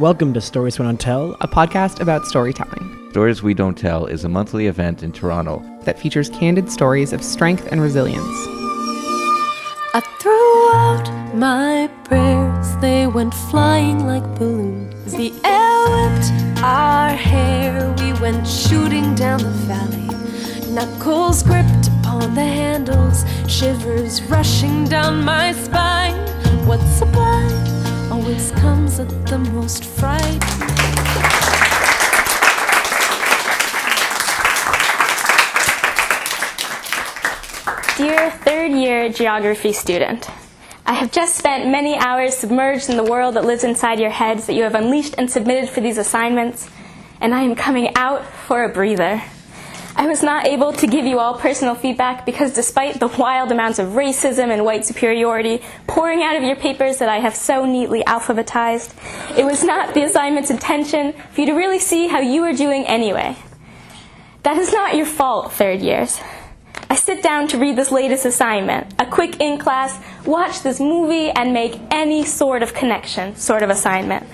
Welcome to Stories We Don't Tell, a podcast about storytelling Stories We Don't Tell is a monthly event in Toronto. that features candid stories of strength and resilience. I threw out my prayers, they went flying like balloons. The air whipped our hair, we went shooting down the valley. Knuckles gripped upon the handles, shivers rushing down my spine. What's sublime always comes at the most frightening. Dear third year geography student, I have just spent many hours submerged in the world that lives inside your heads that you have unleashed and submitted for these assignments, and I am coming out for a breather. I was not able to give you all personal feedback because despite the wild amounts of racism and white superiority pouring out of your papers that I have so neatly alphabetized, it was not the assignment's intention for you to really see how you are doing anyway. That is not your fault, third years. I sit down to read this latest assignment, a quick in class, watch this movie, and make any sort of connection sort of assignment.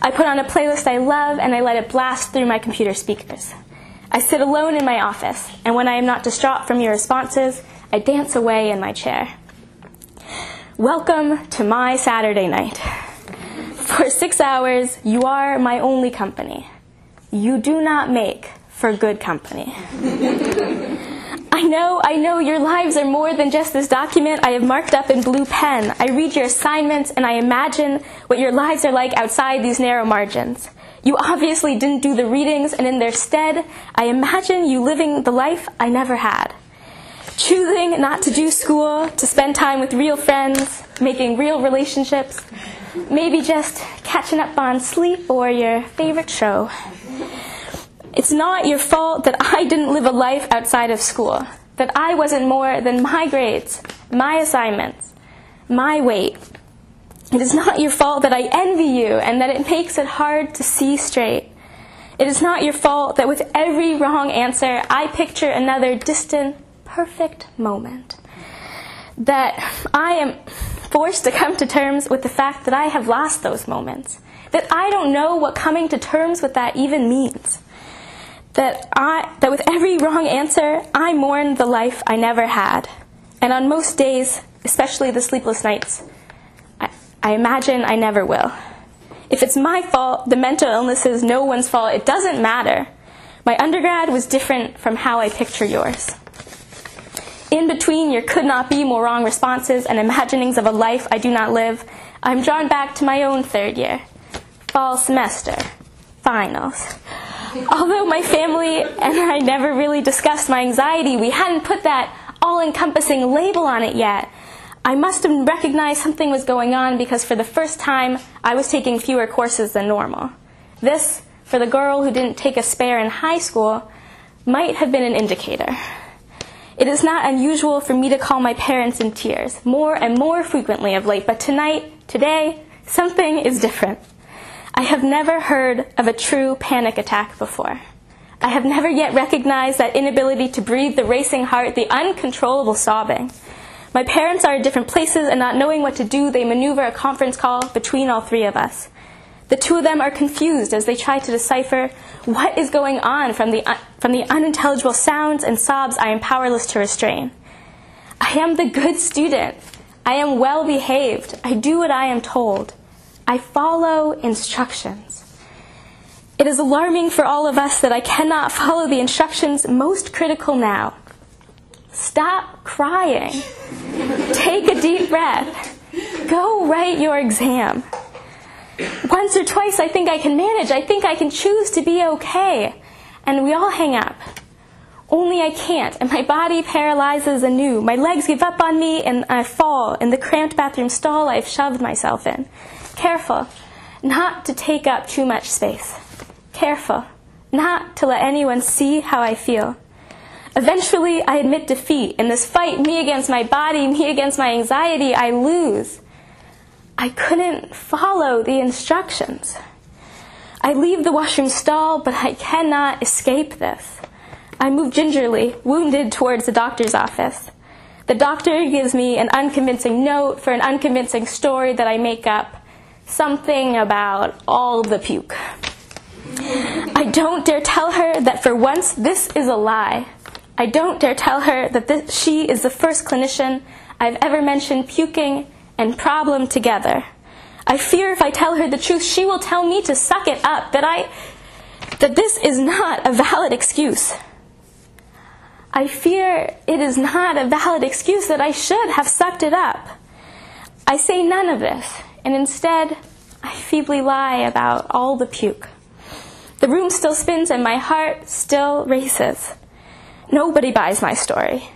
I put on a playlist I love and I let it blast through my computer speakers. I sit alone in my office, and when I am not distraught from your responses, I dance away in my chair. Welcome to my Saturday night. For six hours, you are my only company. You do not make for good company. I know, I know your lives are more than just this document I have marked up in blue pen. I read your assignments and I imagine what your lives are like outside these narrow margins. You obviously didn't do the readings, and in their stead, I imagine you living the life I never had. Choosing not to do school, to spend time with real friends, making real relationships, maybe just catching up on sleep or your favorite show. It's not your fault that I didn't live a life outside of school, that I wasn't more than my grades, my assignments, my weight. It is not your fault that I envy you and that it makes it hard to see straight. It is not your fault that with every wrong answer, I picture another distant, perfect moment. That I am forced to come to terms with the fact that I have lost those moments. That I don't know what coming to terms with that even means that I that with every wrong answer I mourn the life I never had. And on most days, especially the sleepless nights, I, imagine I never will. If it's my fault, the mental illness is no one's fault. It doesn't matter. My undergrad was different from how I picture yours. In between your could not be more wrong responses and imaginings of a life I do not live, I'm drawn back to my own third year, fall semester, finals. Although my family and I never really discussed my anxiety, we hadn't put that all encompassing label on it yet. I must have recognized something was going on because for the first time I was taking fewer courses than normal. This, for the girl who didn't take a spare in high school, might have been an indicator. It is not unusual for me to call my parents in tears, more and more frequently of late, but tonight, today, something is different. I have never heard of a true panic attack before. I have never yet recognized that inability to breathe, the racing heart, the uncontrollable sobbing. My parents are at different places, and not knowing what to do, they maneuver a conference call between all three of us. The two of them are confused as they try to decipher what is going on from the, from the unintelligible sounds and sobs I am powerless to restrain. I am the good student. I am well behaved. I do what I am told. I follow instructions. It is alarming for all of us that I cannot follow the instructions most critical now. Stop crying. Take a deep breath. Go write your exam. Once or twice, I think I can manage. I think I can choose to be okay. And we all hang up. Only I can't, and my body paralyzes anew. My legs give up on me, and I fall in the cramped bathroom stall I've shoved myself in. Careful not to take up too much space. Careful not to let anyone see how I feel. Eventually, I admit defeat. In this fight, me against my body, me against my anxiety, I lose. I couldn't follow the instructions. I leave the washroom stall, but I cannot escape this. I move gingerly, wounded, towards the doctor's office. The doctor gives me an unconvincing note for an unconvincing story that I make up. something about all the puke. I don't dare tell her that for once this is a lie. I don't dare tell her that this, she is the first clinician I've ever mentioned puking and problem together. I fear if I tell her the truth, she will tell me to suck it up, that I that this is not a valid excuse. I fear it is not a valid excuse that I should have sucked it up. I say none of this, and instead I feebly lie about all the puke. The room still spins and my heart still races. Nobody buys my story.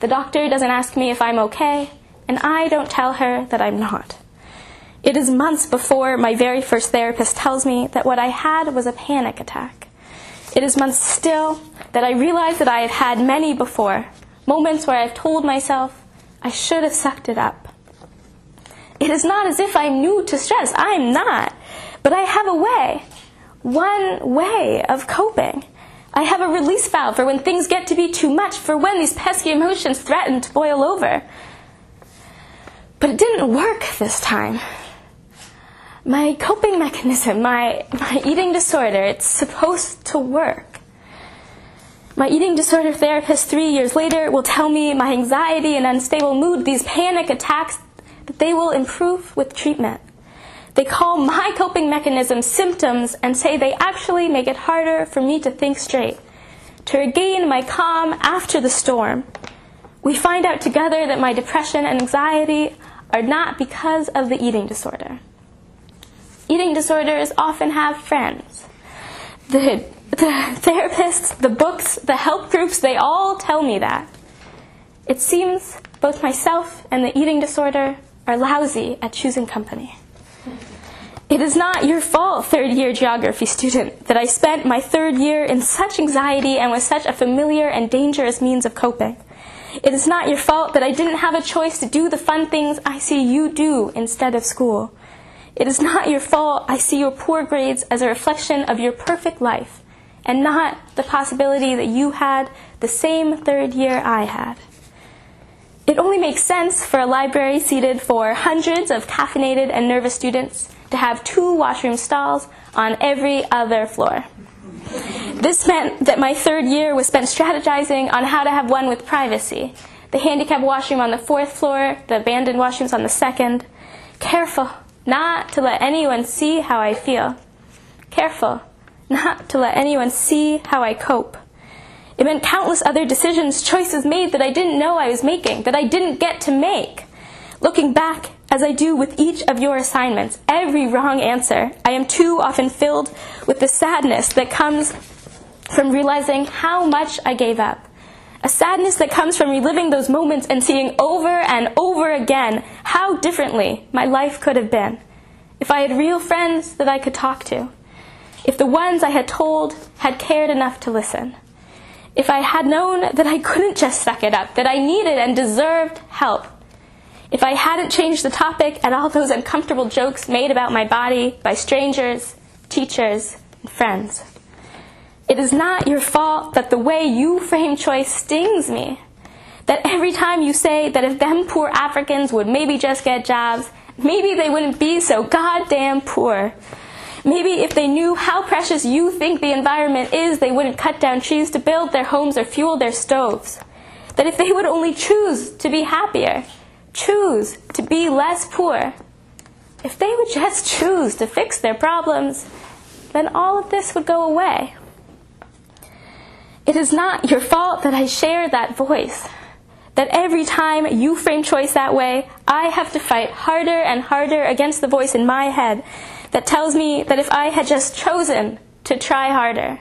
The doctor doesn't ask me if I'm okay, and I don't tell her that I'm not. It is months before my very first therapist tells me that what I had was a panic attack. It is months still that I realize that I have had many before, moments where I've told myself I should have sucked it up. It is not as if I'm new to stress, I'm not, but I have a way, one way of coping. I have a release valve for when things get to be too much, for when these pesky emotions threaten to boil over. But it didn't work this time my coping mechanism, my, my eating disorder, it's supposed to work. My eating disorder therapist three years later will tell me my anxiety and unstable mood, these panic attacks, that they will improve with treatment. They call my coping mechanism symptoms and say they actually make it harder for me to think straight, to regain my calm after the storm. We find out together that my depression and anxiety are not because of the eating disorder. Eating disorders often have friends. The, the therapists, the books, the help groups, they all tell me that. It seems both myself and the eating disorder are lousy at choosing company. It is not your fault, third year geography student, that I spent my third year in such anxiety and with such a familiar and dangerous means of coping. It is not your fault that I didn't have a choice to do the fun things I see you do instead of school. It is not your fault I see your poor grades as a reflection of your perfect life, and not the possibility that you had the same third year I had. It only makes sense for a library seated for hundreds of caffeinated and nervous students to have two washroom stalls on every other floor. This meant that my third year was spent strategizing on how to have one with privacy. The handicapped washroom on the fourth floor, the abandoned washrooms on the second. Careful, not to let anyone see how I feel. Careful, not to let anyone see how I cope. It meant countless other decisions, choices made that I didn't know I was making, that I didn't get to make. Looking back, as I do with each of your assignments, every wrong answer, I am too often filled with the sadness that comes from realizing how much I gave up. A sadness that comes from reliving those moments and seeing over and over again how differently my life could have been if I had real friends that I could talk to, if the ones I had told had cared enough to listen, if I had known that I couldn't just suck it up, that I needed and deserved help, if I hadn't changed the topic and all those uncomfortable jokes made about my body by strangers, teachers, and friends. It is not your fault that the way you frame choice stings me. That every time you say that if them poor Africans would maybe just get jobs, maybe they wouldn't be so goddamn poor. Maybe if they knew how precious you think the environment is, they wouldn't cut down trees to build their homes or fuel their stoves. That if they would only choose to be happier, choose to be less poor, if they would just choose to fix their problems, then all of this would go away. It is not your fault that I share that voice. That every time you frame choice that way, I have to fight harder and harder against the voice in my head that tells me that if I had just chosen to try harder,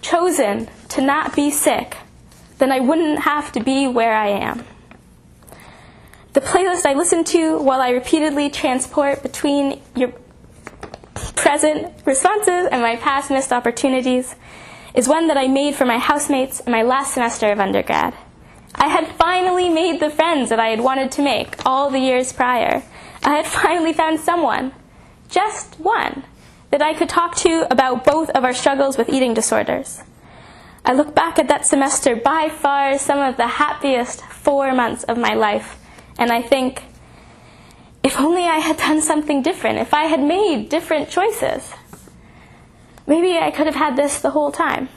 chosen to not be sick, then I wouldn't have to be where I am. The playlist I listen to while I repeatedly transport between your present responses and my past missed opportunities is one that I made for my housemates in my last semester of undergrad. I had finally made the friends that I had wanted to make all the years prior. I had finally found someone, just one, that I could talk to about both of our struggles with eating disorders. I look back at that semester, by far some of the happiest four months of my life, and I think, if only I had done something different, if I had made different choices. Maybe I could have had this the whole time.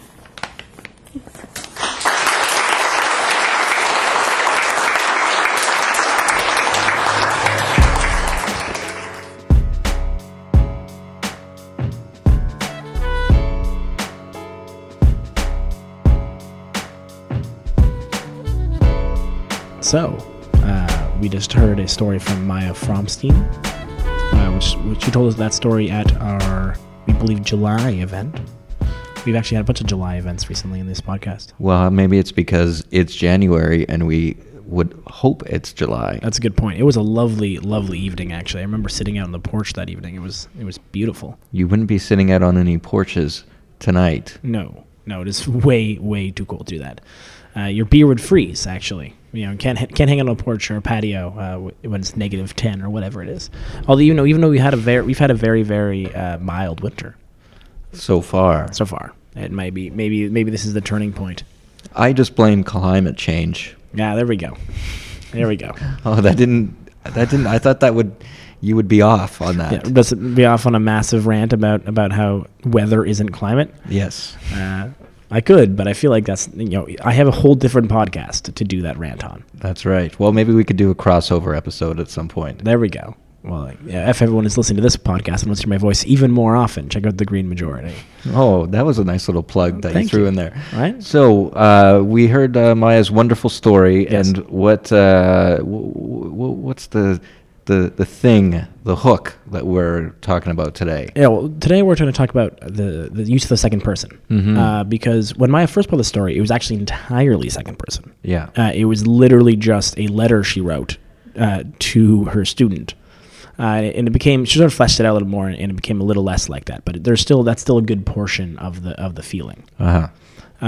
So, we just heard a story from Maya Fromstein, uh, which, which she told us that story at our, we believe, July event. We've actually had a bunch of July events recently in this podcast. Well, maybe it's because it's January and we would hope it's July. That's a good point. It was a lovely, lovely evening. Actually, I remember sitting out on the porch that evening. It was, it was beautiful. You wouldn't be sitting out on any porches tonight. No, no, it is way, way too cold to do that. Uh, your beer would freeze. Actually, you know, can't can't hang on a porch or a patio uh, when it's negative ten or whatever it is. Although you know, even though we had a very, we've had a very, very uh, mild winter So far. so far. It might be maybe maybe this is the turning point. I just blame climate change. Yeah, there we go. There we go. Oh, that didn't. That didn't. I thought that would. You would be off on that. Yeah, does it be off on a massive rant about about how weather isn't climate? Yes. Uh, I could, but I feel like that's you know I have a whole different podcast to, do that rant on. That's right. Well, maybe we could do a crossover episode at some point. There we go. Well, yeah, if everyone is listening to this podcast and wants to hear my voice even more often, check out the Green Majority. Oh, that was a nice little plug that Thank you threw you. in there. Right? So uh, we heard uh, Maya's wonderful story, Yes. and what uh, w- w- what's the the the thing, the hook that we're talking about today? Yeah, well, today we're trying to talk about the, the use of the second person. Mhm. Uh, because when Maya first told the story, it was actually entirely second person. Yeah. Uh, it was literally just a letter she wrote uh, to her student. Uh, and it became she sort of fleshed it out a little more, and it became a little less like that. But there's still that's still a good portion of the of the feeling. Uh huh.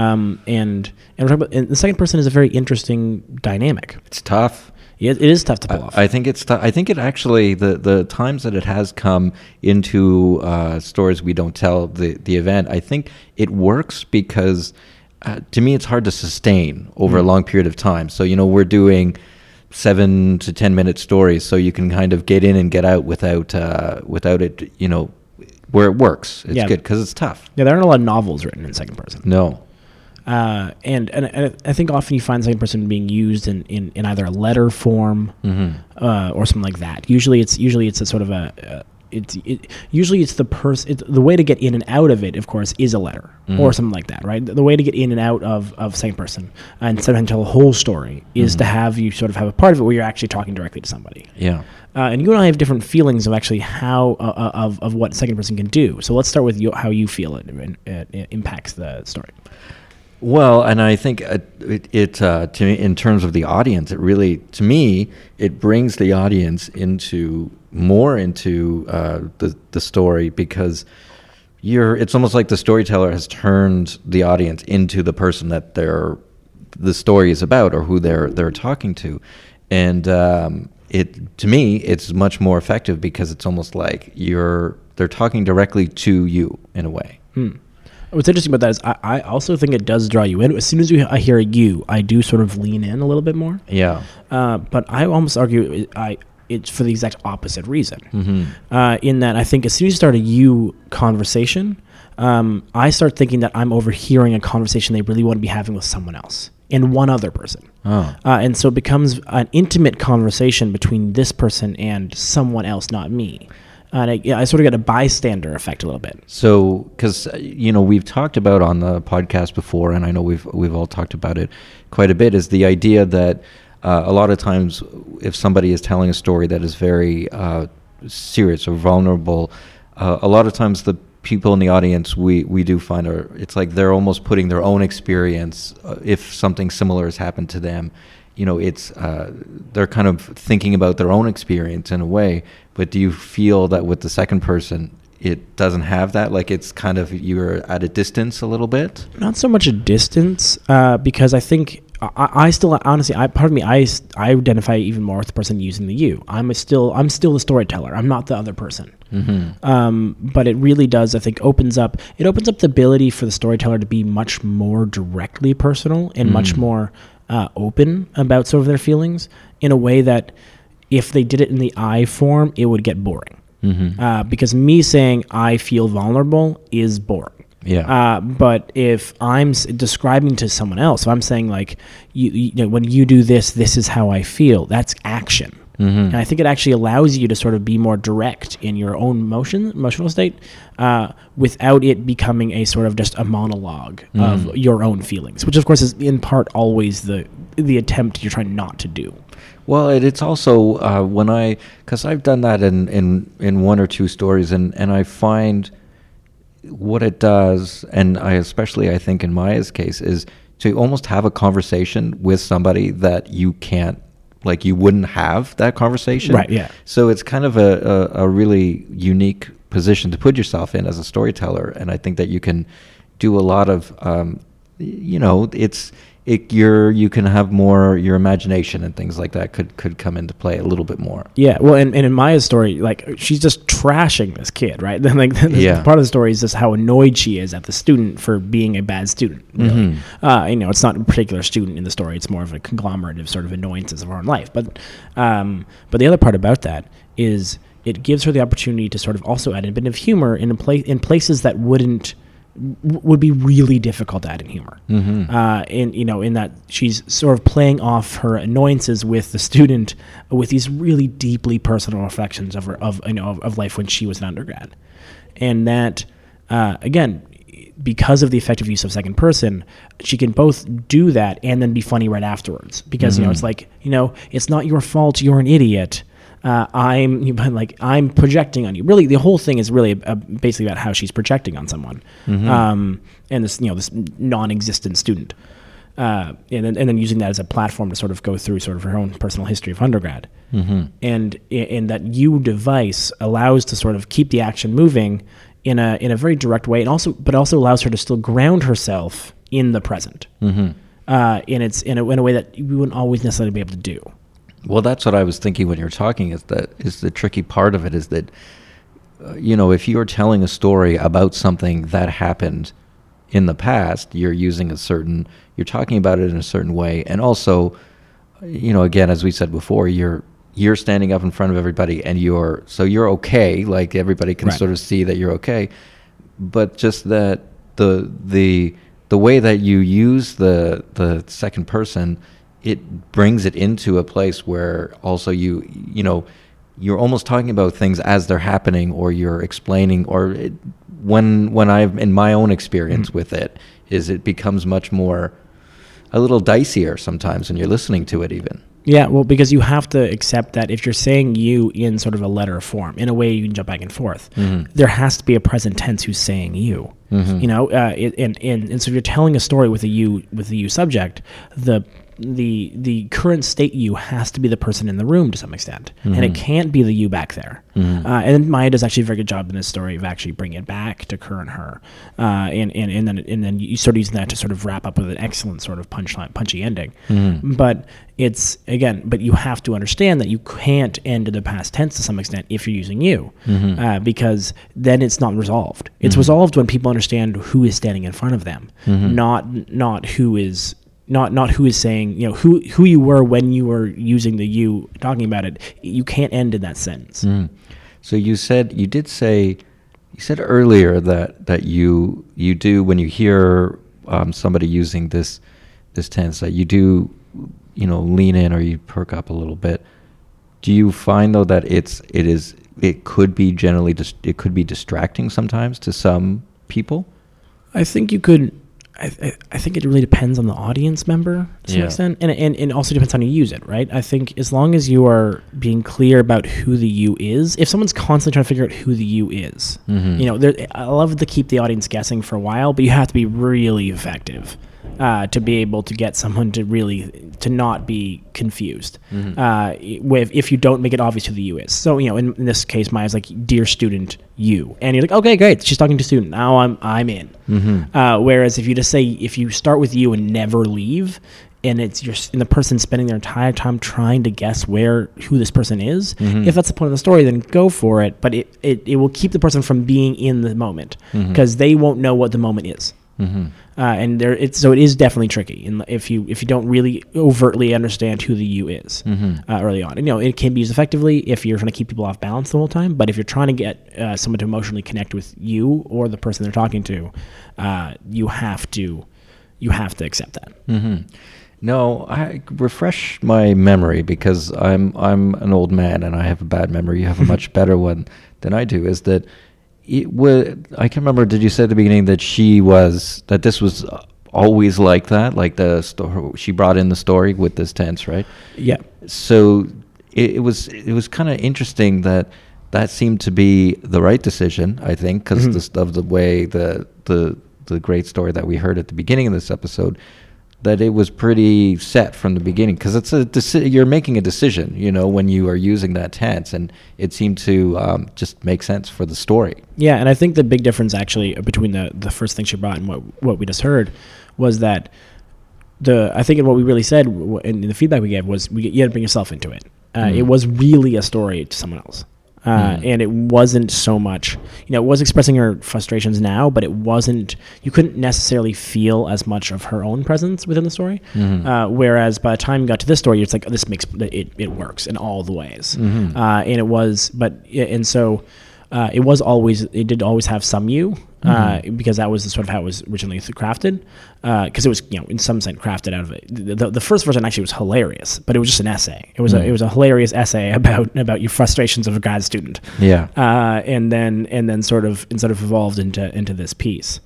Um, and and, we're talking about, and the second person is a very interesting dynamic. It's tough. It, it is tough to pull off. I, I think it's. T- I think it actually the the times that it has come into uh, stories we don't tell the the event. I think it works because uh, to me it's hard to sustain over a long period of time. So you know we're doing seven to ten minute stories, so you can kind of get in and get out without uh, without it. You know where it works. It's Yeah. good because it's tough. yeah, there aren't a lot of novels written in second person. No. Uh, and, and and I think often you find second person being used in, in, in either a letter form uh, or something like that. Usually it's usually it's a sort of a uh, it's it, usually it's the person the way to get in and out of it of course is a letter or something like that right? The way to get in and out of, of second person and sometimes tell the whole story is to have you sort of have a part of it where you're actually talking directly to somebody. Yeah. uh, and you and I have different feelings of actually how uh, uh, of, of what second person can do. So let's start with you, how you feel it, it, it impacts the story Well, and I think uh, it, it uh, to me, in terms of the audience, it really, to me, it brings the audience into more into uh, the the story because you're. It's almost like the storyteller has turned the audience into the person that they're the story is about or who they're they're talking to, and um, it to me, it's much more effective because it's almost like you're they're talking directly to you in a way. What's interesting about that is I, I also think it does draw you in. As soon as you, I hear you, I do sort of lean in a little bit more. Yeah. Uh, but I almost argue I it's for the exact opposite reason. Mm-hmm. Uh, in that I think as soon as you start a you conversation, um, I start thinking that I'm overhearing a conversation they really want to be having with someone else and one other person. Oh. Uh, and so it becomes an intimate conversation between this person and someone else, not me. And I, yeah, I sort of get a bystander effect a little bit. So, because you know we've talked about on the podcast before, and I know we've we've all talked about it quite a bit, is the idea that uh, a lot of times if somebody is telling a story that is very uh, serious or vulnerable, uh, a lot of times the people in the audience we we do find are it's like they're almost putting their own experience uh, if something similar has happened to them you know it's uh, they're kind of thinking about their own experience in a way but do you feel that with the second person it doesn't have that? Like it's kind of you're at a distance a little bit? Not so much a distance uh, because I think I, I still honestly I part of me I identify even more with the person using the you. I'm a still I'm still the storyteller. I'm not the other person. Um, but it really does I think opens up it opens up the ability for the storyteller to be much more directly personal and much more uh, open about sort of their feelings in a way that if they did it in the I form, it would get boring. Mm-hmm. Uh, because me saying I feel vulnerable is boring. Yeah. Uh, but if I'm s- describing to someone else, if I'm saying like, you, you know, when you do this, this is how I feel. That's action. Mm-hmm. And I think it actually allows you to sort of be more direct in your own motion, emotional state, uh, without it becoming a sort of just a monologue Mm-hmm. of your own feelings, which of course is in part always the the attempt you're trying not to do. Well, it, it's also uh, when I because I've done that in, in in one or two stories, and and I find what it does, and I especially I think in Maya's case is to almost have a conversation with somebody that you can't like you wouldn't have that conversation. Right, yeah. So it's kind of a, a, a really unique position to put yourself in as a storyteller, and I think that you can do a lot of, um, you know, it's it you're you can have more your imagination and things like that could could come into play a little bit more. Yeah, well, and, and in Maya's story, like she's just trashing this kid, right? Then, like, this- Yeah. part of the story is just how annoyed she is at the student for being a bad student. Really. Mm-hmm. Uh, you know, it's not a particular student in the story; it's more of a conglomerate of sort of annoyances of her own life. But, um, but the other part about that is it gives her the opportunity to sort of also add a bit of humor in a place in places that wouldn't w- would be really difficult to add in humor. Mm-hmm. Uh, in you know, in that she's sort of playing off her annoyances with the student with these really deeply personal reflections of her of you know of, of life when she was an undergrad, and that uh, again. Because of the effective use of second person, she can both do that and then be funny right afterwards. Because you know, it's like you know, it's not your fault. You're an idiot uh, I'm but like I'm projecting on you. Really, the whole thing is really uh, basically about how she's projecting on someone, um, and this you know this non-existent student, uh, and then and then using that as a platform to sort of go through sort of her own personal history of undergrad, and and that you device allows to sort of keep the action moving in a in a very direct way, and also but also allows her to still ground herself in the present, uh, in its in a, in a way that you wouldn't always necessarily be able to do. Well, that's what I was thinking when you're talking. Is that is the tricky part of it? Is that uh, you know if you're telling a story about something that happened in the past, you're using a certain, you're talking about it in a certain way, and also, you know, again, as we said before, you're you're standing up in front of everybody, and you're so you're okay. Like everybody can Right. sort of see that you're okay, but just that the the the way that you use the the second person it brings it into a place where also you you know you're almost talking about things as they're happening or you're explaining or it, when when I've in my own experience mm-hmm. with it is it becomes much more a little dicier sometimes when you're listening to it even. Yeah, well, because you have to accept that if you're saying you in sort of a letter form, in a way you can jump back and forth, mm-hmm. there has to be a present tense who's saying you. Mm-hmm. You know, uh, and, and and so if you're telling a story with a you with a you subject, the the the current state you has to be the person in the room to some extent, and it can't be the you back there. Uh, and Maya does actually a very good job in this story of actually bringing it back to current her, uh, and and and then and then you sort of using that to sort of wrap up with an excellent sort of punchline, punchy ending. But it's again, but you have to understand that you can't end in the past tense to some extent if you're using you, uh, because then it's not resolved. It's resolved when people understand who is standing in front of them, not not who is not not who is saying you know who who you were when you were using the you talking about it. You can't end in that sentence. so you said you did say you said earlier that that you you do when you hear um, somebody using this this tense that you do you know lean in or you perk up a little bit do you find though that it's it is it could be generally dis- it could be distracting sometimes to some people I think you could. I, I, I think it really depends on the audience member to some Yeah. extent, and, and and also depends on how you use it, right? I think as long as you are being clear about who the you is, if someone's constantly trying to figure out who the you is, Mm-hmm. you know, I love to keep the audience guessing for a while, but you have to be really effective uh, to be able to get someone to really to not be confused Mm-hmm. uh, with if you don't make it obvious who the you is. So you know, in, in this case, Maya's like, "Dear student, you," and you're like, "Okay, great." She's talking to student. Now I'm I'm in. Mm-hmm. Uh, whereas if you just say if you start with you and never leave, and it's you're and the person spending their entire time trying to guess where who this person is, Mm-hmm. if that's the point of the story, then go for it. But it it, it will keep the person from being in the moment Mm-hmm. because they won't know what the moment is. Uh, and there, it's so it is definitely tricky. And if you if you don't really overtly understand who the you is uh, early on, and, you know, it can be used effectively if you're trying to keep people off balance the whole time. But if you're trying to get uh, someone to emotionally connect with you or the person they're talking to, uh, you have to you have to accept that. No, I refresh my memory because I'm I'm an old man and I have a bad memory. You have a much better one than I do. Is that it would? I can remember. Did you say at the beginning that she was that this was always like that? Like the story she brought in the story with this tense, right? Yeah. so it, it was it was kind of interesting that that seemed to be the right decision. I think because mm-hmm. of the way the the the great story that we heard at the beginning of this episode that it was pretty set from the beginning because it's a deci- you're making a decision you know when you are using that tense and it seemed to um, just make sense for the story Yeah, and I think the big difference actually between the the first thing she brought and what what we just heard was that the I think what we really said and the feedback we gave was we, you had to bring yourself into it. Uh, It was really a story to someone else. Uh, And it wasn't so much, you know, it was expressing her frustrations now, but it wasn't, you couldn't necessarily feel as much of her own presence within the story. Uh, whereas by the time you got to this story, it's like, oh, this makes, it, it works in all the ways. Uh, and it was, but, and so, uh, it was always it did always have some you uh, because that was the sort of how it was originally crafted because it was you know in some sense crafted out of it. The, the, the first version actually was hilarious, but it was just an essay. It was a it was a hilarious essay about about your frustrations of a grad student. Yeah. uh, and then and then sort of and sort of evolved into into this piece.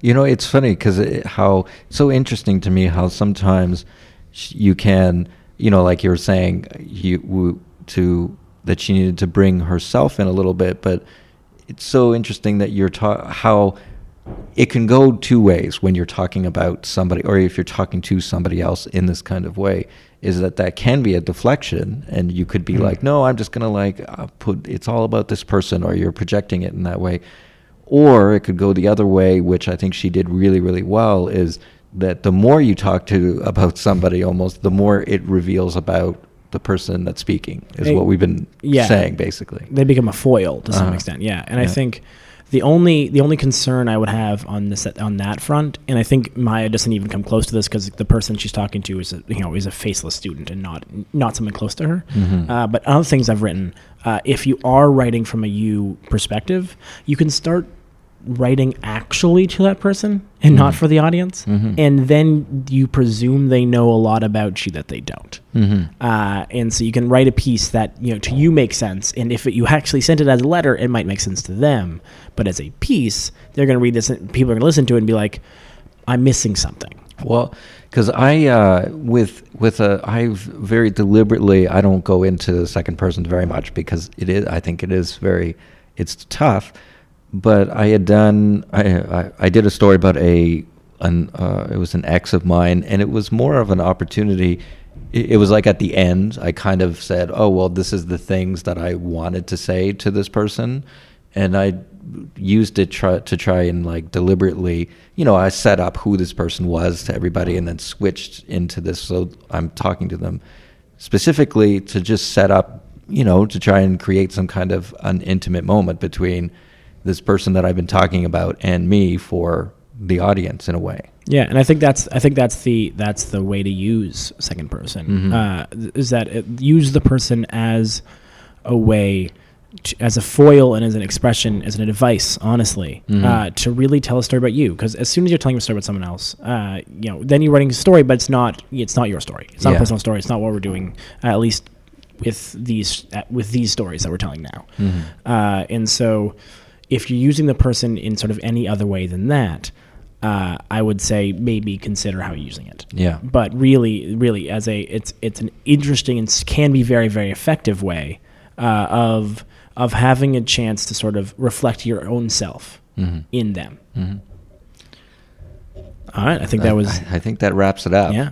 You know, it's funny because it, how so interesting to me how sometimes you can, you know, like you were saying, you to that she needed to bring herself in a little bit, but it's so interesting that you're ta- how it can go two ways when you're talking about somebody or if you're talking to somebody else in this kind of way is that that can be a deflection and you could be like no i'm just going to like uh, put it's all about this person or you're projecting it in that way. Or it could go the other way which i think she did really really well is that the more you talk to about somebody almost the more it reveals about the person that's speaking is Hey, what we've been yeah. saying basically they become a foil to some Uh-huh. extent. Yeah, and I think the only the only concern I would have on this on that front, and I think Maya doesn't even come close to this because the person she's talking to is a, you know is a faceless student and not not someone close to her. Uh, but other things I've written, uh, if you are writing from a you perspective, you can start writing actually to that person and not for the audience, and then you presume they know a lot about you that they don't. Uh, and so you can write a piece that you know to you makes sense, and if it, you actually sent it as a letter, it might make sense to them. But as a piece, they're going to read this, and people are going to listen to it and be like, "I'm missing something." Well, because I uh, with with a I very deliberately I don't go into the second person very much because it is I think it is very it's tough. But I had done I I, I did a story about a an uh, it was an ex of mine and it was more of an opportunity. It, was like at the end I kind of said, oh well, this is the things that I wanted to say to this person, and I used it try, to try and like deliberately, you know, I set up who this person was to everybody and then switched into this. So I'm talking to them specifically to just set up, you know, to try and create some kind of an intimate moment between this person that I've been talking about and me for the audience in a way. Yeah, and I think that's I think that's the that's the way to use second person uh, is that it, use the person as a way. To, as a foil and as an expression, as an advice, honestly, uh, to really tell a story about you. Because as soon as you're telling a story about someone else, uh, you know, then you're writing a story, but it's not it's not your story. It's not Yeah. a personal story. It's not what we're doing. At least with these uh, with these stories that we're telling now. Uh, and so, if you're using the person in sort of any other way than that, uh, I would say maybe consider how you're using it. Yeah. But really, really, as a it's it's an interesting and can be very very effective way uh, of of having a chance to sort of reflect your own self in them. All right, I think that was I, I think that wraps it up. yeah.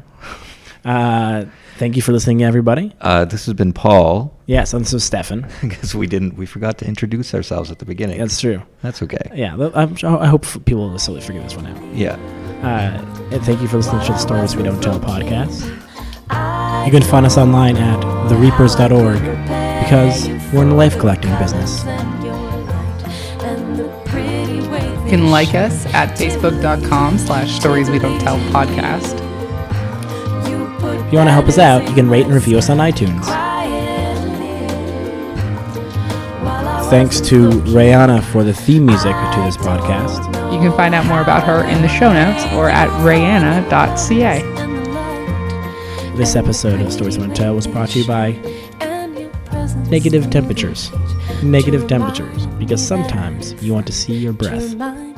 Uh, thank you for listening, everybody. Uh, this has been Paul. Yes, and this is Stefan. Because we didn't, we forgot to introduce ourselves at the beginning. That's true. That's okay. Yeah, I'm, I hope people will slowly forgive this one out. Yeah. Uh, and thank you for listening to the Stories We Don't Tell podcast. You can find us online at thereapers.org because we're in the life collecting business. And the pretty way can like us at facebook.com slash stories we don't tell podcast. If you want to help us out, you can rate and review us on iTunes. Thanks to Rihanna for the theme music to this podcast. You can find out more about her in the show notes or at rayanna.ca. This episode of Stories I Want to Tell was brought to you by Negative Temperatures. Negative temperatures, because sometimes you want to see your breath.